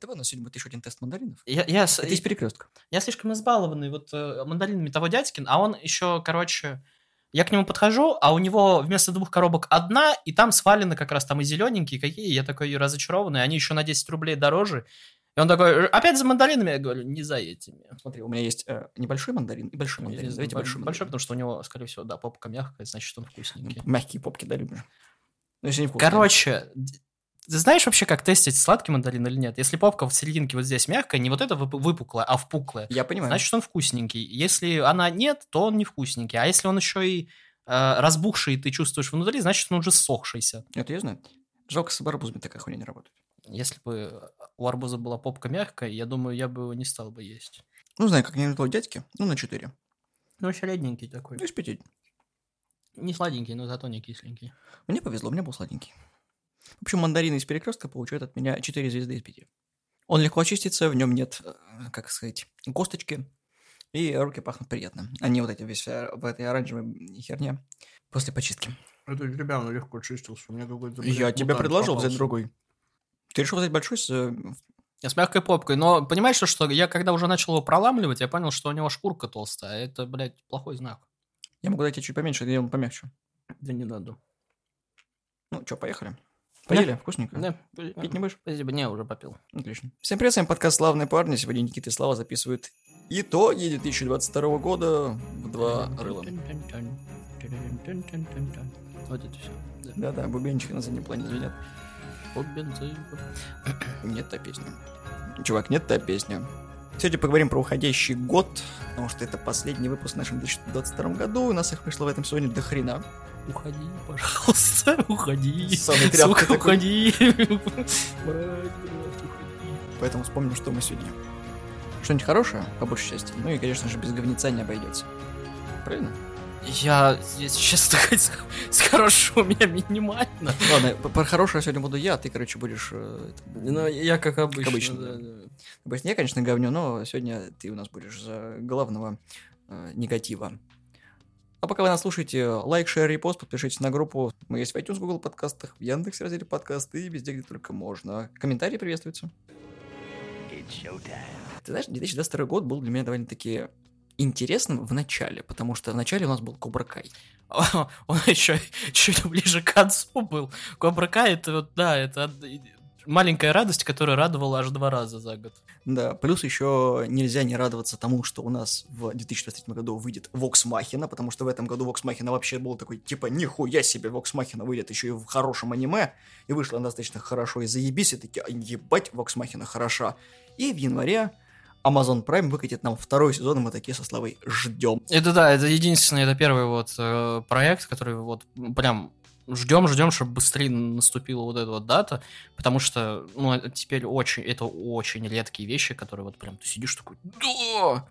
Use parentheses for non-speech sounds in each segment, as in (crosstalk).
Давай у нас сегодня будет еще один тест мандаринов. Я, я, Это из перекрестка. я слишком избалованный вот э, мандаринами того дядьки, а он еще, короче, я к нему подхожу, а у него вместо двух коробок одна, и там свалены как раз там и зелененькие какие, я такой разочарованный, они еще на 10 рублей дороже. И он такой, опять за мандаринами? Я говорю, не за этими. Смотри, у меня есть э, небольшой мандарин и большой мандарин. за- Давайте большой большой, мандарин. потому что у него, скорее всего, да, попка мягкая, значит, он вкусненький. Мягкие попки, да, любишь? Ну, если не вкусные. Короче, ты знаешь вообще, как тестить сладкий мандарин или нет? Если попка в серединке вот здесь мягкая, не вот это вып- выпуклая, а впуклая, Я понимаю. значит, он вкусненький. Если она нет, то он не вкусненький. А если он еще и э, разбухший, и ты чувствуешь внутри, значит, он уже сохшийся. Это я знаю. Жалко, с арбузами такая хуйня не работает. Если бы у арбуза была попка мягкая, я думаю, я бы его не стал бы есть. Ну, знаю, как не того дядьки. Ну, на 4. Ну, средненький такой. Ну, из 5. Не сладенький, но зато не кисленький. Мне повезло, у меня был сладенький. В общем, мандарины из перекрестка получают от меня 4 звезды из 5. Он легко очистится, в нем нет, э, как сказать, косточки, и руки пахнут приятно. Они вот эти весь э, в этой оранжевой херне после почистки. Это тебя он легко чистился. У меня какой-то... Я тебе предложил взять другой. Ты решил взять большой с... э, С мягкой попкой. Но понимаешь, что, что я когда уже начал его проламливать, я понял, что у него шкурка толстая. а Это, блядь, плохой знак. Я могу дать тебе чуть поменьше, и он помягче. Да не надо. Ну, что, поехали? Поели? Вкусненько? Да, Пить не будешь? Спасибо, не, уже попил. Отлично. Всем привет, с вами подкаст «Славные парни». Сегодня Никита и Слава записывают итоги 2022 года в два рыла. Вот это все. Да-да, бубенчики на заднем плане звенят. Нет та песня. Чувак, нет та песня. Сегодня поговорим про уходящий год, потому что это последний выпуск в нашем 2022 году. У нас их вышло в этом сезоне до хрена. Уходи, пожалуйста, уходи. Самый Сука, такой. уходи. Поэтому вспомним, что мы сегодня. Что-нибудь хорошее, по большей части. Ну и, конечно же, без говнеца не обойдется. Правильно? Я, если честно с- с хорошего у меня минимально. Ладно, про хорошее сегодня буду я, а ты, короче, будешь... э, это, Ну, я как обычно. обычно, да, да. да. Обычно я, конечно, говню, но сегодня ты у нас будешь за главного э, негатива. А пока вы нас слушаете, лайк, шер, репост, подпишитесь на группу. Мы есть в iTunes, Google подкастах, в Яндекс разделе подкасты и везде, где только можно. Комментарии приветствуются. Ты знаешь, 2022 год был для меня довольно-таки интересным в начале, потому что в начале у нас был Кобра Кай. (laughs) Он еще чуть ближе к концу был. Кобра Кай, это вот, да, это маленькая радость, которая радовала аж два раза за год. Да, плюс еще нельзя не радоваться тому, что у нас в 2023 году выйдет Vox Machina, потому что в этом году Vox Machina вообще был такой, типа, нихуя себе, Vox Machina выйдет еще и в хорошем аниме, и вышло она достаточно хорошо, и заебись, и такие, «А, ебать, Vox Machina хороша. И в январе Amazon Prime выкатит нам второй сезон, и мы такие со Славой ждем. Это да, это единственный, это первый вот э, проект, который вот прям ждем, ждем, чтобы быстрее наступила вот эта вот дата, потому что, ну, теперь очень, это очень редкие вещи, которые вот прям ты сидишь такой, да!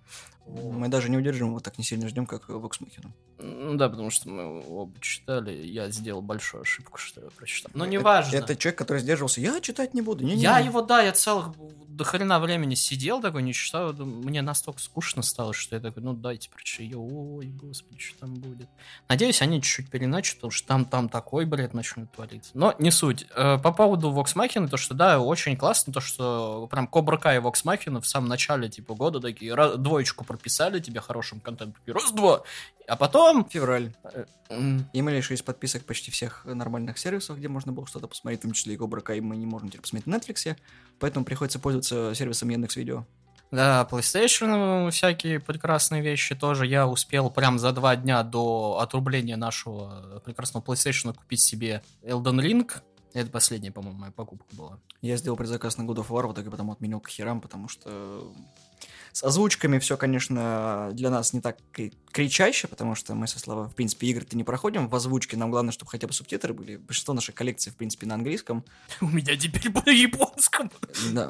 Мы даже не удержим, вот так не сильно ждем, как Machina. Ну да, потому что мы оба читали, я сделал большую ошибку, что я прочитал. Но Это- неважно. Это человек, который сдерживался, я читать не буду. Не-не-не». Я его, да, я целых до хрена времени сидел такой, не читал. Мне настолько скучно стало, что я такой, ну дайте прочитаю. Ой, господи, что там будет. Надеюсь, они чуть-чуть переначат, потому что там, там такой бред начнет твориться. Но не суть. Э, По поводу Vox Machina, то что, да, очень классно, то что прям Кобра и Vox Machina в самом начале, типа, года такие, двоечку прописали тебе хорошим контентом, раз-два. А потом... Февраль. э, И мы лишились подписок почти всех нормальных сервисов, где можно было что-то посмотреть, в том числе и Кобра Кай мы не можем теперь посмотреть на Netflix, поэтому приходится пользоваться сервисом Яндекс Видео. Да, PlayStation, всякие прекрасные вещи тоже. Я успел прям за два дня до отрубления нашего прекрасного PlayStation купить себе Elden Ring. Это последняя, по-моему, моя покупка была. Я сделал предзаказ на God of War, в итоге потом отменил к херам, потому что с озвучками все, конечно, для нас не так кри- кричаще, потому что мы со Славой, в принципе, игры-то не проходим в озвучке, нам главное, чтобы хотя бы субтитры были. Большинство нашей коллекции, в принципе, на английском. (laughs) У меня теперь по японскому. Да.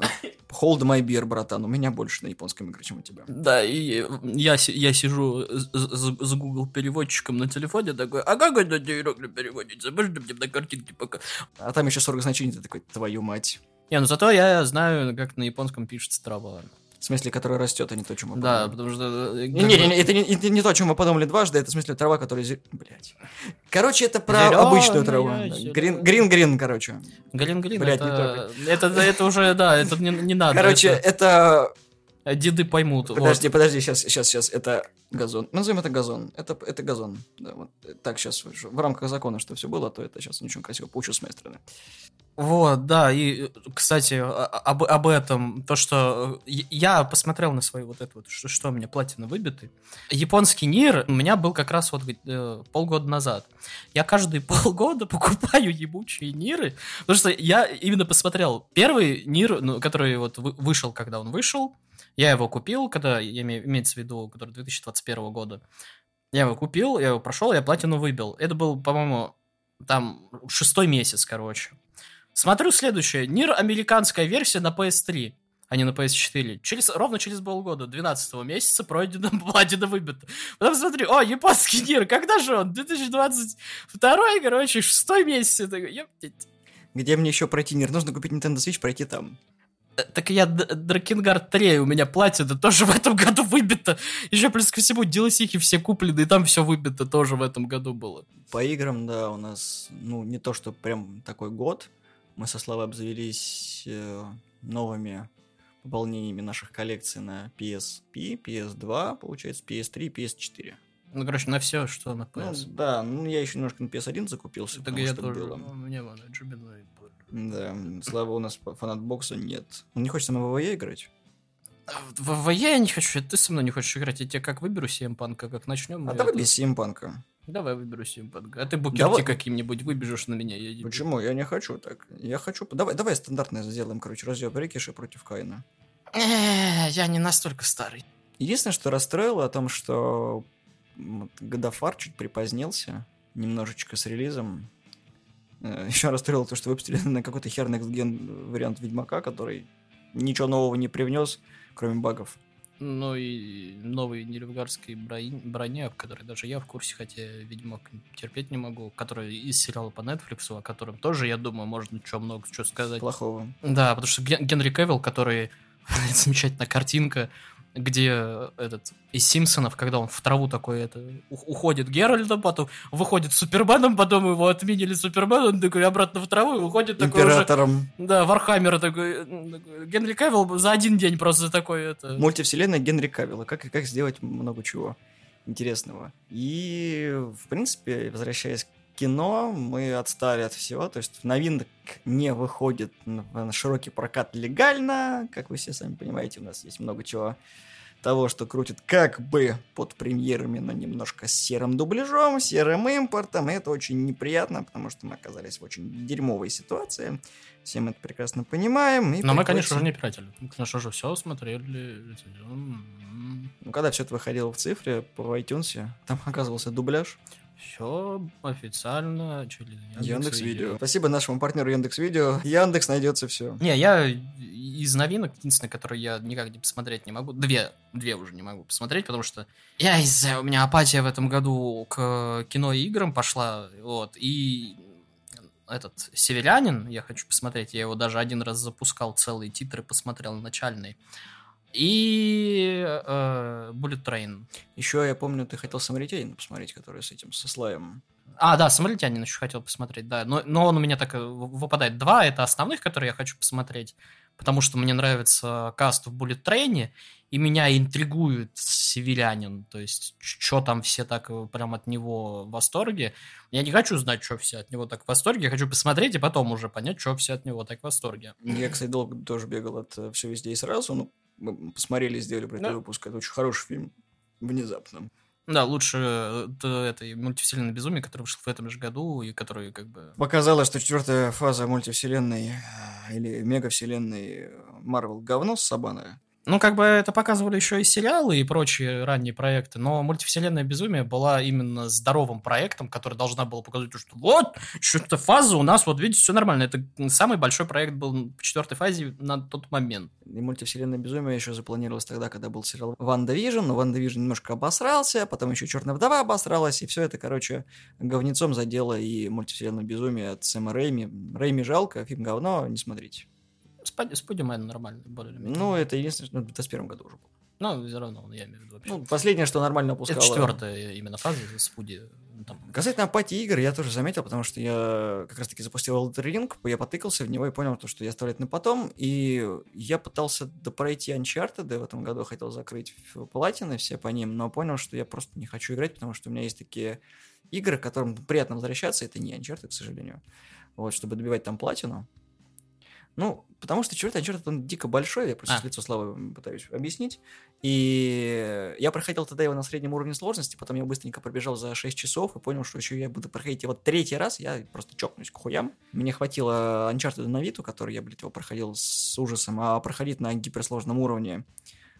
Hold my beer, братан, у меня больше на японском игры, чем у тебя. Да, и я, я сижу с, с- с Google переводчиком на телефоне такой, а как это иероглиф переводится? Можно мне на картинке пока? А там еще 40 значений, ты такой, твою мать. Не, ну зато я знаю, как на японском пишется трава. В смысле, которая растет, а не то, чем мы Да, потому что... э, Не, не, не, это не, это не то, о чем мы подумали дважды, это в смысле трава, которая... Блядь. Короче, это про Зелёная, обычную траву. Грин, грин, грин, короче. Грин-грин, Блядь, это, это, это уже, да, это не, не надо. Короче, это- это... деды поймут. вот. Подожди, подожди, сейчас, сейчас, сейчас. Это газон. Назовем это газон. Это, это газон. Да, вот. Так, сейчас в рамках закона, что все было, то это сейчас ничего красиво получилось с моей стороны. Вот, да, и, э, кстати, а- об, об этом, то, что э, я посмотрел на свои вот это вот, что, что у меня платины выбиты. Японский Нир у меня был как раз вот э, полгода назад. Я каждые (laughs) полгода покупаю ебучие Ниры, потому что я именно посмотрел первый Нир, ну, который вот вы- вышел, когда он вышел, я его купил, когда, я имею, имеется в виду, который 2021 года. Я его купил, я его прошел, я платину выбил. Это был, по-моему, там шестой месяц, короче. Смотрю следующее. Нир американская версия на PS3, а не на PS4. Через, ровно через полгода, 12 месяца, пройдено (laughs) платина выбито. Потом смотрю, о, японский Нир, когда же он? 2022, короче, шестой месяц. Где мне еще пройти мир? Нужно купить Nintendo Switch, пройти там. Э, Так я Дракенгард 3, у меня платина тоже в этом году выбито. Еще плюс ко всему DLC все куплены, и там все выбито тоже в этом году было. По играм, да, у нас, ну, не то, что прям такой год. Мы со Славой обзавелись э, новыми пополнениями наших коллекций на PSP, PS2, получается, PS3, PS4. Ну, короче, на все, что на Ну, PS. да, ну я еще немножко на PS1 закупился, Так потому я тоже. было. У меня вон, Джубиной. Да, Слава у нас фанат бокса нет. Ну, не хочется на ВВЕ играть? А В ВВЕ я не хочу, это ты со мной не хочешь играть. Я тебе как выберу CM Панка, как начнем. А давай без симпанка. Давай выберу CM Панка. А ты букерти каким-нибудь выбежишь на меня. Я. Почему? Я не хочу так. Я хочу... Давай, давай стандартное сделаем, короче, разъеб Рикиши против Кайна. Э, Я не настолько старый. Единственное, что расстроило о том, что Годофар чуть припозднился немножечко с релизом. (laughs) Еще расстроило то, что выпустили на какой-то хер Next Gen вариант Ведьмака, который ничего нового не привнес, кроме багов. Ну и новый неревгарской броня, в которой даже я в курсе, хотя Ведьмак терпеть не могу, который из сериала по Netflix, о котором тоже, я думаю, можно что много что сказать. Плохого. Да, потому что Ген- Генри Кевилл, который (laughs) замечательная картинка, где этот из Симпсонов, когда он в траву такой это уходит Геральтом, потом выходит Суперменом, потом его отменили Супермен, он такой обратно в траву и выходит такой уже, да, Warhammer а такой, такой. Генри Кавилл за один день просто такой это. Мультивселенная Генри Кавилла. Как, как сделать много чего интересного. И, в принципе, возвращаясь к кино, мы отстали от всего. То есть новинок не выходит на широкий прокат легально. Как вы все сами понимаете, у нас есть много чего того, что крутит как бы под премьерами, но немножко с серым дубляжом, серым импортом, и это очень неприятно, потому что мы оказались в очень дерьмовой ситуации. Все мы это прекрасно понимаем. и Но мы, приходится- конечно же, не пиратели. Мы, конечно же, все смотрели. Ну, когда все это выходило в цифре по iTunes, там оказывался дубляж. Все официально через Яндекс Видео. Спасибо нашему партнеру Яндекс Видео. Яндекс найдется все. Не, я из новинок, единственное, которые я никак не посмотреть не могу, две, две уже не могу посмотреть, потому что я из-за, у меня апатия в этом году к кино и играм пошла, вот, и этот «Северянин» я хочу посмотреть, я его даже один раз запускал, целые титры посмотрел, начальные, и э, Bullet Train. Еще я помню, ты хотел Самаритянина посмотреть, который с этим, со Слаем. А, да, «Самолетянин» еще хотел посмотреть, да. Но, но он у меня так э, выпадает. Два — это основных, которые я хочу посмотреть, потому что мне нравится каст в Bullet Train, и меня интригует «Северянин». То есть, что там все так э, прям от него в восторге. Я не хочу знать, что все от него так в восторге. Я хочу посмотреть и потом уже понять, что все от него так в восторге. Я, кстати, долго тоже бегал от все везде и сразу. Ну, мы посмотрели, сделали про это Да. выпуск. Это очень хороший фильм. Внезапно. Да, лучше э, этой мультивселенной безумие, который вышел в этом же году, и который как бы... Показалось, что четвертая фаза мультивселенной э, или мегавселенной Марвел говно с Сабана. Ну, как бы это показывали еще и сериалы и прочие ранние проекты, но мультивселенная безумие была именно здоровым проектом, который должна была показать, что вот, что-то фаза у нас, вот видите, все нормально. Это самый большой проект был в четвертой фазе на тот момент. И мультивселенная безумие еще запланировалось тогда, когда был сериал WandaVision, но WandaVision немножко обосрался, потом еще Черная вдова обосралась, и все это, короче, говнецом задело и мультивселенную безумие от Сэма Рэйми. Рэйми жалко, фильм говно, не смотрите. Спайдермен нормальный, более Ну, это единственное, что в 2021 году уже был. Ну, все равно, я имею в виду вообще. Ну, последнее, что нормально опускало. Это четвертая именно фаза Спуди. Ну, там. Касательно апатии игр, я тоже заметил, потому что я как раз-таки запустил Elden Ring, я потыкался в него и понял, то, что я оставляю на потом, и я пытался допройти Uncharted в этом году, хотел закрыть платины все по ним, но понял, что я просто не хочу играть, потому что у меня есть такие игры, к которым приятно возвращаться, это не Uncharted, к сожалению. Вот, чтобы добивать там платину. Ну, потому что четвертый Uncharted, он дико большой, я просто а. лицо славы пытаюсь объяснить. И я проходил тогда его на среднем уровне сложности, потом я быстренько пробежал за 6 часов и понял, что еще я буду проходить его третий раз, я просто чокнусь к хуям. Мне хватило Uncharted на Виту, который я, блядь, его проходил с ужасом, а проходить на гиперсложном уровне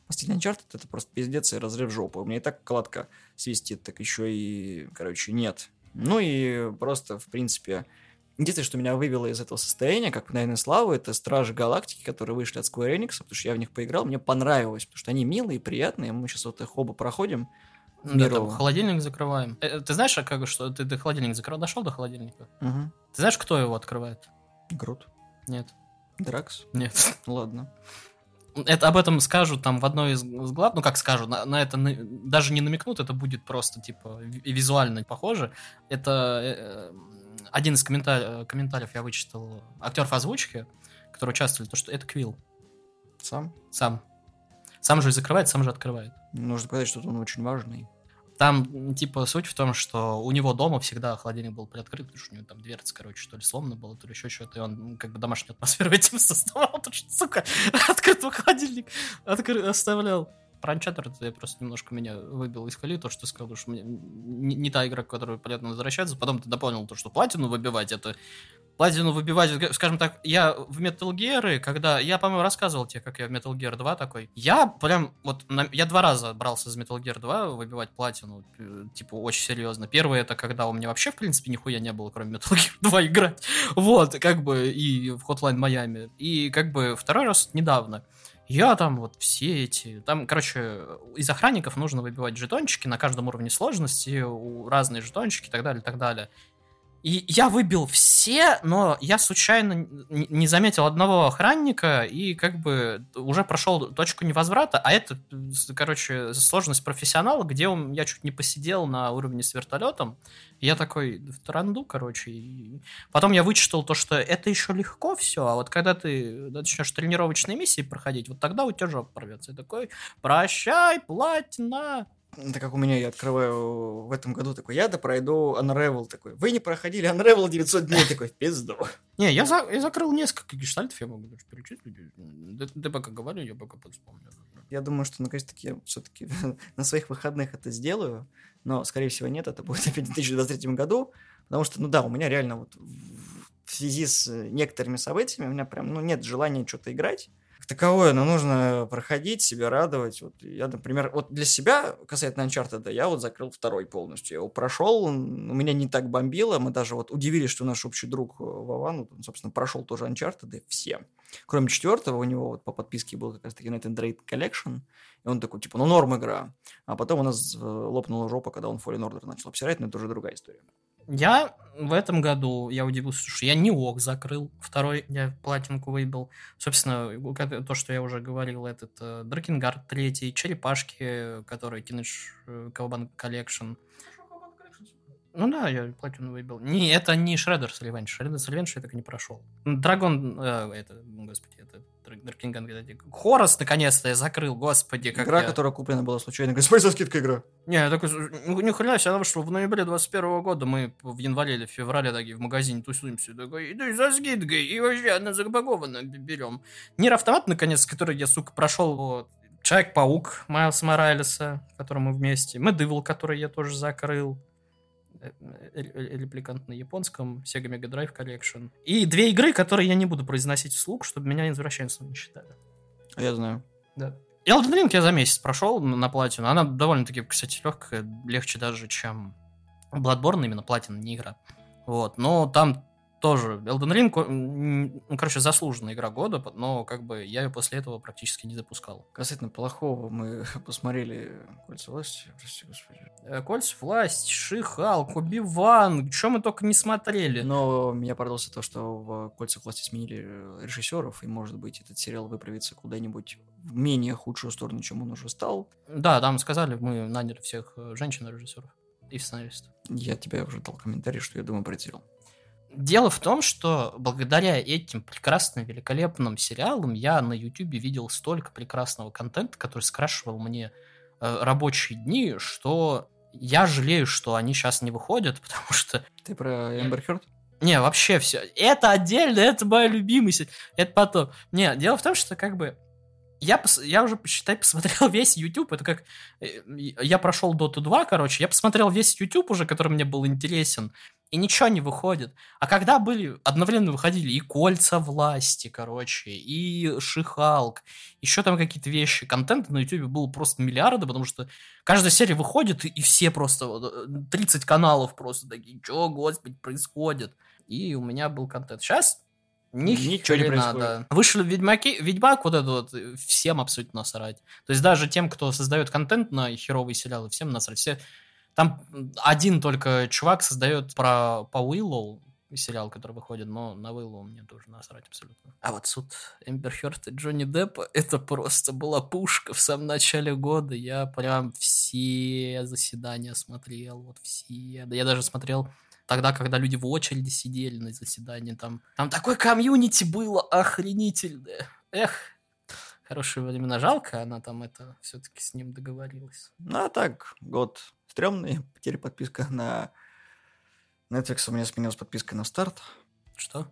Последний Uncharted это просто пиздец и разрыв жопы. У меня и так кладка свистит, так еще и, короче, нет. Ну и просто, в принципе, Единственное, что меня вывело из этого состояния, как, наверное, славу, это Стражи Галактики, которые вышли от Square Enix, потому что я в них поиграл, мне понравилось, потому что они милые, приятные, мы сейчас вот их оба проходим. Ну да, там холодильник закрываем. Э, ты знаешь, а как что ты до холодильника закрыл? Дошел до холодильника? Угу. Ты знаешь, кто его открывает? Грут. Нет. Дракс? Нет. (laughs) Ладно. Это об этом скажут там в одной из глав, ну как скажут, на, на это на, даже не намекнут, это будет просто типа визуально похоже. Это э, один из комментар- комментариев я вычитал актеров озвучки, которые участвовали, то что это Квилл. Сам? Сам. Сам же и закрывает, сам же открывает. Нужно сказать, что он очень важный. Там, типа, суть в том, что у него дома всегда холодильник был приоткрыт, потому что у него там дверца, короче, что ли сломана была, то ли еще что-то, и он как бы домашнюю атмосферу (laughs) этим создавал, потому что, сука, (laughs) открытый холодильник откры- оставлял. Uncharted я просто немножко меня выбил из колеи, то, что ты сказал, что мне не, не та игра, к которой приятно возвращаться. Потом ты дополнил то, что платину выбивать, это платину выбивать, скажем так, я в Metal Gear, когда, я, по-моему, рассказывал тебе, как я в Metal Gear 2 такой, я прям, вот, на, я два раза брался за Metal Gear 2 выбивать платину, э, типа, очень серьезно. Первый это когда у меня вообще, в принципе, нихуя не было, кроме Metal Gear (laughs) 2 играть, вот, как бы, и в Hotline Miami, и, как бы, второй раз недавно. Я там вот все эти... Там, короче, из охранников нужно выбивать жетончики на каждом уровне сложности, разные жетончики и так далее, и так далее. И я выбил все, но я случайно не заметил одного охранника и как бы уже прошел точку невозврата, а это, короче, сложность профессионала, где он, я чуть не посидел на уровне с вертолетом. Я такой, в таранду, короче. И потом я вычитал то, что это еще легко все, а вот когда ты начнешь тренировочные миссии проходить, вот тогда у тебя жопа порвется. Я такой, прощай, платина. Это как у меня, я открываю в этом году такой, я да пройду Unravel такой. Вы не проходили Unravel 900 дней, такой, в пизду. Не, я, за, я закрыл несколько гештальтов, я могу даже перечислить. Ты пока говорю, я пока вспомню. Я думаю, что наконец-таки я все-таки (laughs) на своих выходных это сделаю, но, скорее всего, нет, это будет (laughs) опять в 2023 году, потому что, ну да, у меня реально вот в связи с некоторыми событиями у меня прям, ну, нет желания что-то играть, таковое, но нужно проходить, себя радовать. Вот я, например, вот для себя, касательно Uncharted, я вот закрыл второй полностью. Я его прошел, у меня не так бомбило, мы даже вот удивились, что наш общий друг э, Вован, он, собственно, прошел тоже Uncharted, все. Кроме четвертого, у него вот по подписке был как раз-таки United Raid Collection, и он такой, типа, ну норм игра. А потом у нас э, лопнула жопа, когда он Fallen Order начал обсирать, но это уже другая история. Я в этом году, я удивился, что я не ок закрыл. Второй я платинку выбил. Собственно, то, что я уже говорил, этот э, Дракенгард третий, Черепашки, который Teenage Cowboy Collection. Ну да, я платину выбил. Не, это не Shredder's Revenge. Shredder's Revenge я так и не прошел. Драгон, э, это, господи, это Дракинган, Хорос, наконец-то, я закрыл, господи, как Игра, я... которая куплена была случайно. Господи, за скидка игра. Не, я такой, ни хрена себе, она вышла в ноябре 21 года, мы в январе или в феврале такие в магазине тусуемся, такой, иду за скидкой, и вообще она запакована, берем. Нир Автомат, наконец, который я, сука, прошел, вот, Человек-паук Майлса Моралеса, которым мы вместе, Медывл, который я тоже закрыл, репликант на японском, Sega Mega Drive Collection. И две игры, которые я не буду произносить вслух, чтобы меня извращенцем не считали. Я знаю. Да. Elden Ring я за месяц прошел на платину. Она довольно-таки, кстати, легкая, легче даже, чем Bloodborne, именно платина, не игра. Вот, но там тоже Elden Ring, ну, короче, заслуженная игра года, но как бы я ее после этого практически не запускал. Касательно плохого, мы (laughs) посмотрели «Кольца власти», прости господи. Э, «Кольца власти», «Шихалк», «Убиван», что мы только не смотрели. Но меня порадовало то, что в «Кольцах власти» сменили режиссеров, и, может быть, этот сериал выправится куда-нибудь в менее худшую сторону, чем он уже стал. Да, там сказали, мы наняли всех э, женщин-режиссеров и сценаристов. Я тебе уже дал комментарий, что я думаю про сериал. Дело в том, что благодаря этим прекрасным, великолепным сериалам я на YouTube видел столько прекрасного контента, который скрашивал мне э, рабочие дни, что я жалею, что они сейчас не выходят, (laughs) потому что... Ты про Эмбер Хёрд? Не, вообще все. Это отдельно, это моя любимая. Это потом. Не, дело в том, что как бы я, пос, я уже, посчитай, посмотрел (laughs) весь YouTube. Это как... Э, я прошел Dota 2, короче. Я посмотрел весь YouTube уже, который мне был интересен. И ничего не выходит. А когда были... Одновременно выходили и Кольца власти, короче, и Шихалк. Еще там какие-то вещи. Контента на YouTube было просто миллиарды, потому что каждая серия выходит, и все просто... 30 э, каналов просто такие. Что, господи, происходит? И у меня был контент. Сейчас ни Ничего не надо. Вышли Ведьмаки, Ведьмак, вот это вот, всем абсолютно насрать. То есть даже тем, кто создает контент на херовые сериалы, всем насрать. Все... Там один только чувак создает про по Уиллоу, сериал, который выходит, но на Уиллоу мне тоже насрать абсолютно. А вот суд Эмбер Хёрд и Джонни Деппа, это просто была пушка в самом начале года. Я прям все заседания смотрел, вот все. Да я даже смотрел тогда, когда люди в очереди сидели на заседании, там, там такой комьюнити было охренительное. Эх, хорошие времена. Жалко, она там это все-таки с ним договорилась. Ну, а так, год стрёмный. (laughs) Теперь подписка на Netflix у меня сменилась подписка на старт. Что?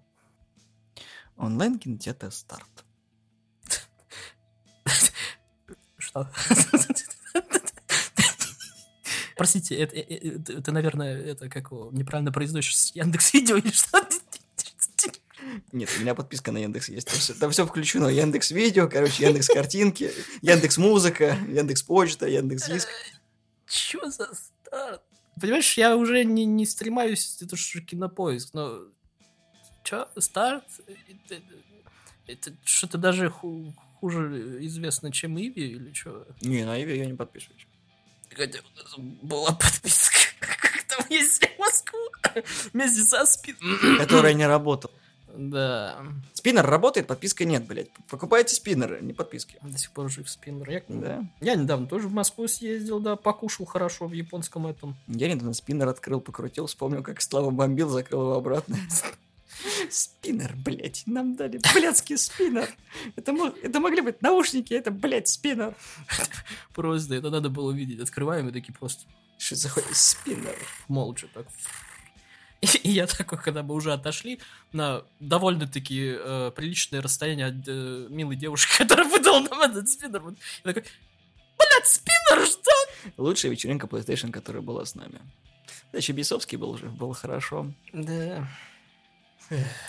Онлайн кинотеатр старт. (laughs) Что? (laughs) Простите, это, это, это, наверное, это как неправильно произносишь Яндекс Видео или что? Нет, у меня подписка на Яндекс есть. Там все, там все включено. Яндекс Видео, короче, Яндекс Картинки, Яндекс Музыка, Яндекс Почта, Яндекс Диск. Чё за старт? Понимаешь, я уже не, не стремаюсь, это же кинопоиск, но... Чё, старт? Это, это что-то даже хуже известно, чем Иви или что? Не, на Иви я не подписываюсь хотя была подписка, как там ездили в Москву вместе со спиннером. Которая не работала. Да. Спиннер работает, подписка нет, блядь. Покупайте спиннеры, не подписки. До сих пор жив спиннер. Я, да. я недавно тоже в Москву съездил, да, покушал хорошо в японском этом. Я недавно спиннер открыл, покрутил, вспомнил, как Слава бомбил, закрыл его обратно. Спиннер, блядь, нам дали блядский спиннер. Это, это могли быть наушники, это, блядь, спиннер. Просто это надо было видеть. Открываем и такие просто... Что заходит спиннер? Молча так. (laughs) И, я такой, когда мы уже отошли на довольно-таки э, приличное расстояние от э, милой девушки, (laughs) которая выдала нам этот спиннер, вот, я такой, блядь, спиннер, что? Лучшая вечеринка PlayStation, которая была с нами. Да, еще Бейсовский был уже, было хорошо. Да.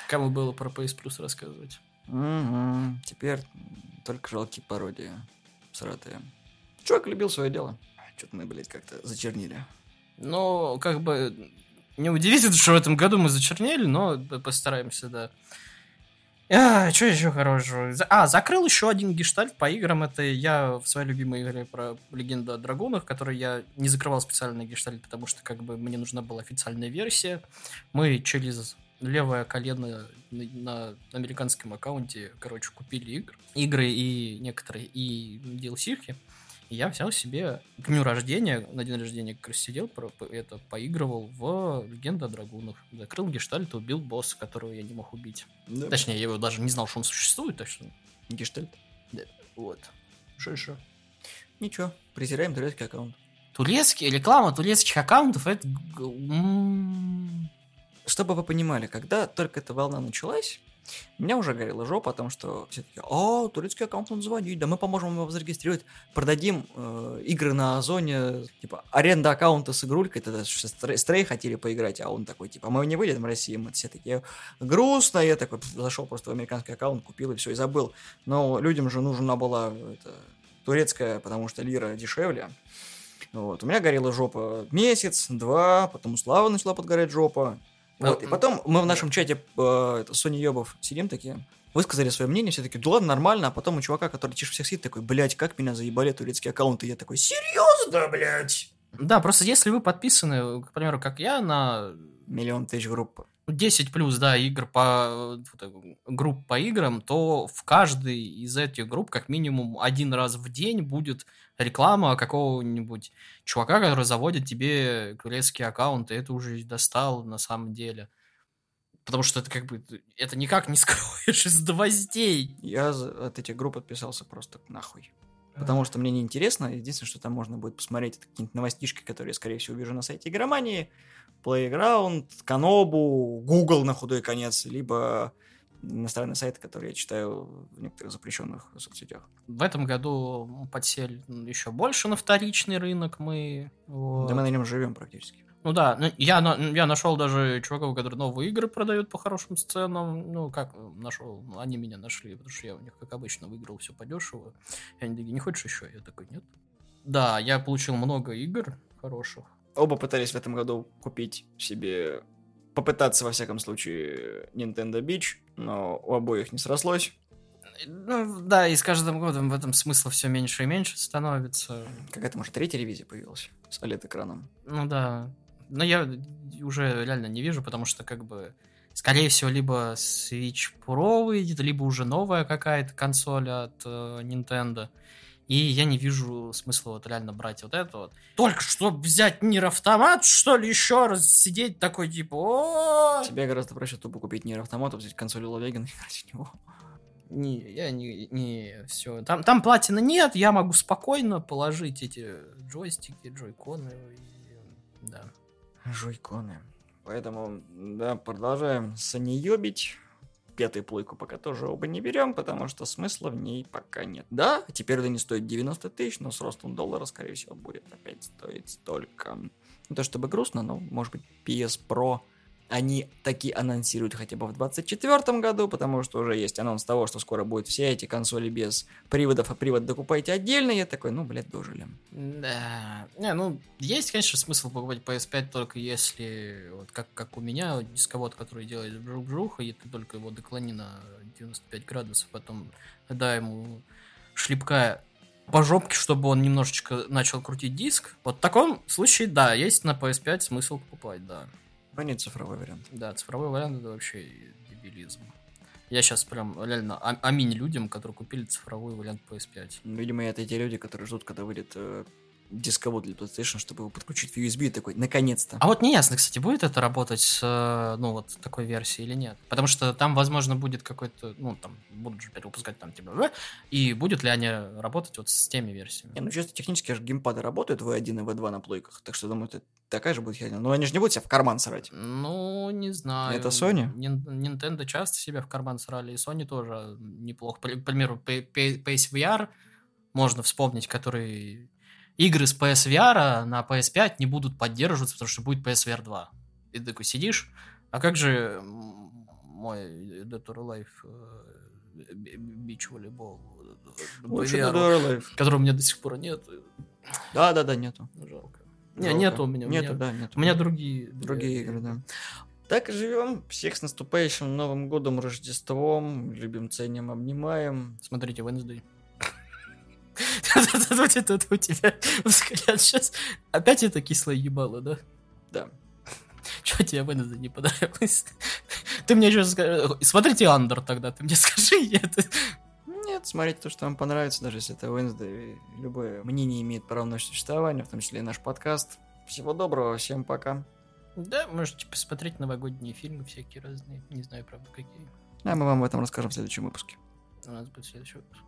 Кому было про PS Plus рассказывать? Угу. Теперь только жалкие пародии сратые. Чувак любил свое дело. Что-то мы, блядь, как-то зачернили. Ну, как бы... Не удивительно, что в этом году мы зачернели, но постараемся, да. А, что еще хорошего? А, закрыл еще один гештальт по играм. Это я в своей любимой игре про Легенду о Драгунах, который я не закрывал специально гештальт, потому что как бы мне нужна была официальная версия. Мы через левое колено на американском аккаунте, короче, купили игр, игры и некоторые, и DLC-ки. И я взял себе к дню рождения, на день рождения как раз сидел, про, это, поигрывал в Легенду о Драгунах. Закрыл гештальт убил босса, которого я не мог убить. Да. Точнее, я его даже не знал, что он существует, так что... Гештальт? Да, вот. Что еще? Ничего, презираем турецкий аккаунт. Турецкий? Реклама турецких аккаунтов, это... Чтобы вы понимали, когда только эта волна началась, меня уже горела жопа о том, что все таки о, турецкий аккаунт он звонит, да мы поможем его зарегистрировать, продадим э, игры на Озоне, типа, аренда аккаунта с игрулькой, тогда стрей хотели поиграть, а он такой, типа, мы не выйдем в России, мы все такие, грустно, я такой зашел просто в американский аккаунт, купил и все, и забыл. Но людям же нужна была это, турецкая, потому что лира дешевле. Вот. У меня горела жопа месяц, два, потом у Славы начала подгорать жопа, Вот, и потом мы в нашем чате э, Sony Ёбов сидим такие, высказали свое мнение, все таки да ладно, нормально, а потом у чувака, который тише всех сидит, такой, блядь, как меня заебали турецкие аккаунты, и я такой, серьезно, блядь? Да, просто если вы подписаны, к примеру, как я, на Миллион тысяч групп. 10 плюс, да, игр по групп по играм, то в каждой из этих групп как минимум один раз в день будет реклама какого-нибудь чувака, который заводит тебе турецкие аккаунты. Это уже достал на самом деле. Потому что это как бы, это никак не (laughs) скроешь из новостей. Я от этих групп отписался просто нахуй. Потому что мне неинтересно. Единственное, что там можно будет посмотреть, это какие-нибудь новостишки, которые, скорее всего, увижу на сайте игромании. Playground, Канобу, Google на худой конец, либо иностранные сайты, которые я читаю в некоторых запрещенных соцсетях. В этом году подсели еще больше на вторичный рынок мы. Вот. Да мы на нем живем практически. Ну да, ну, я, я нашел даже чуваков, которые новые игры продают по хорошим сценам. Ну, как нашел? Они меня нашли, потому что я у них, как обычно, выиграл все подешево. И они такие, не хочешь еще? Я такой, нет. Да, я получил много игр хороших. Оба пытались в этом году купить себе, попытаться, во всяком случае, Nintendo Beach, но у обоих не срослось. Ну, да, и с каждым годом в этом смысла все меньше и меньше становится. Какая-то, может, третья ревизия появилась с OLED-экраном. Ну да. Но я уже реально не вижу, потому что, как бы, скорее всего, либо Switch Pro выйдет, либо уже новая какая-то консоль от э, Nintendo. И я не вижу смысла вот реально брать вот это вот. Только чтобы взять Нир Автомат, что ли, еще раз сидеть такой, типа, о Тебе гораздо проще тупо купить Нир Автомат, взять консоль Лолегин и играть в него. Не, я не, не, все. Там, там платина нет, я могу спокойно положить эти джойстики, джойконы, и, да. Джойконы. Поэтому, да, продолжаем саниёбить пятую плойку пока тоже оба не берем, потому что смысла в ней пока нет. Да, теперь это не стоит 90 тысяч, но с ростом доллара, скорее всего, будет опять стоить столько. Не то чтобы грустно, но, может быть, PS Pro они таки анонсируют хотя бы в 2024 году, потому что уже есть анонс того, что скоро будут все эти консоли без приводов, а привод докупайте отдельно. Я такой, ну, блядь, дожили. Да. Не, ну, есть, конечно, смысл покупать PS5 только если, вот как, как у меня, дисковод, который делает бжух-бжух, и ты только его доклони на 95 градусов, потом дай ему шлепка по жопке, чтобы он немножечко начал крутить диск. Вот в таком случае, да, есть на PS5 смысл покупать, да. Но не цифровой вариант. Да, цифровой вариант это вообще дебилизм. Я сейчас прям реально а- аминь людям, которые купили цифровой вариант PS5. Видимо, это те люди, которые ждут, когда выйдет э, дисковод для PlayStation, чтобы его подключить в USB, такой, наконец-то. А вот не ясно, кстати, будет это работать с, э, ну, вот такой версией или нет. Потому что там, возможно, будет какой-то, ну, там, будут же перевыпускать там, типа, и будет ли они работать вот с теми версиями. Не, ну, чисто технически же геймпады работают V1 и V2 на плойках, так что, думаю, это такая же будет херня. Но они же не будут себя в карман срать. Ну, не знаю. Это Sony? Nintendo часто себя в карман срали, и Sony тоже неплохо. К примеру, PSVR можно вспомнить, который игры с PSVR на PS5 не будут поддерживаться, потому что будет PSVR 2. И ты такой сидишь, а как же мой Dead or Alive бич волейбол, которого у меня до сих пор нет. Да, да, да, нету. Жалко. Не, нету у меня. Нету, да, нету. У меня другие. Другие игры, да. Так и живем. Всех с наступающим Новым годом, Рождеством. Любим, ценим, обнимаем. Смотрите, Wednesday. (laughs) Тут у тебя взгляд сейчас. Опять это кислое ебало, да? Да. Чего тебе в не понравилось? Ты мне еще скажи... Смотрите Андер тогда, ты мне скажи (laughs) это. Нет, смотрите то, что вам понравится, даже если это Wednesday. Любое мнение имеет право на существование, в том числе и наш подкаст. Всего доброго, всем пока. Да, можете посмотреть новогодние фильмы всякие разные. Не знаю, правда, какие. А мы вам об этом расскажем в следующем выпуске. У нас будет следующий выпуск.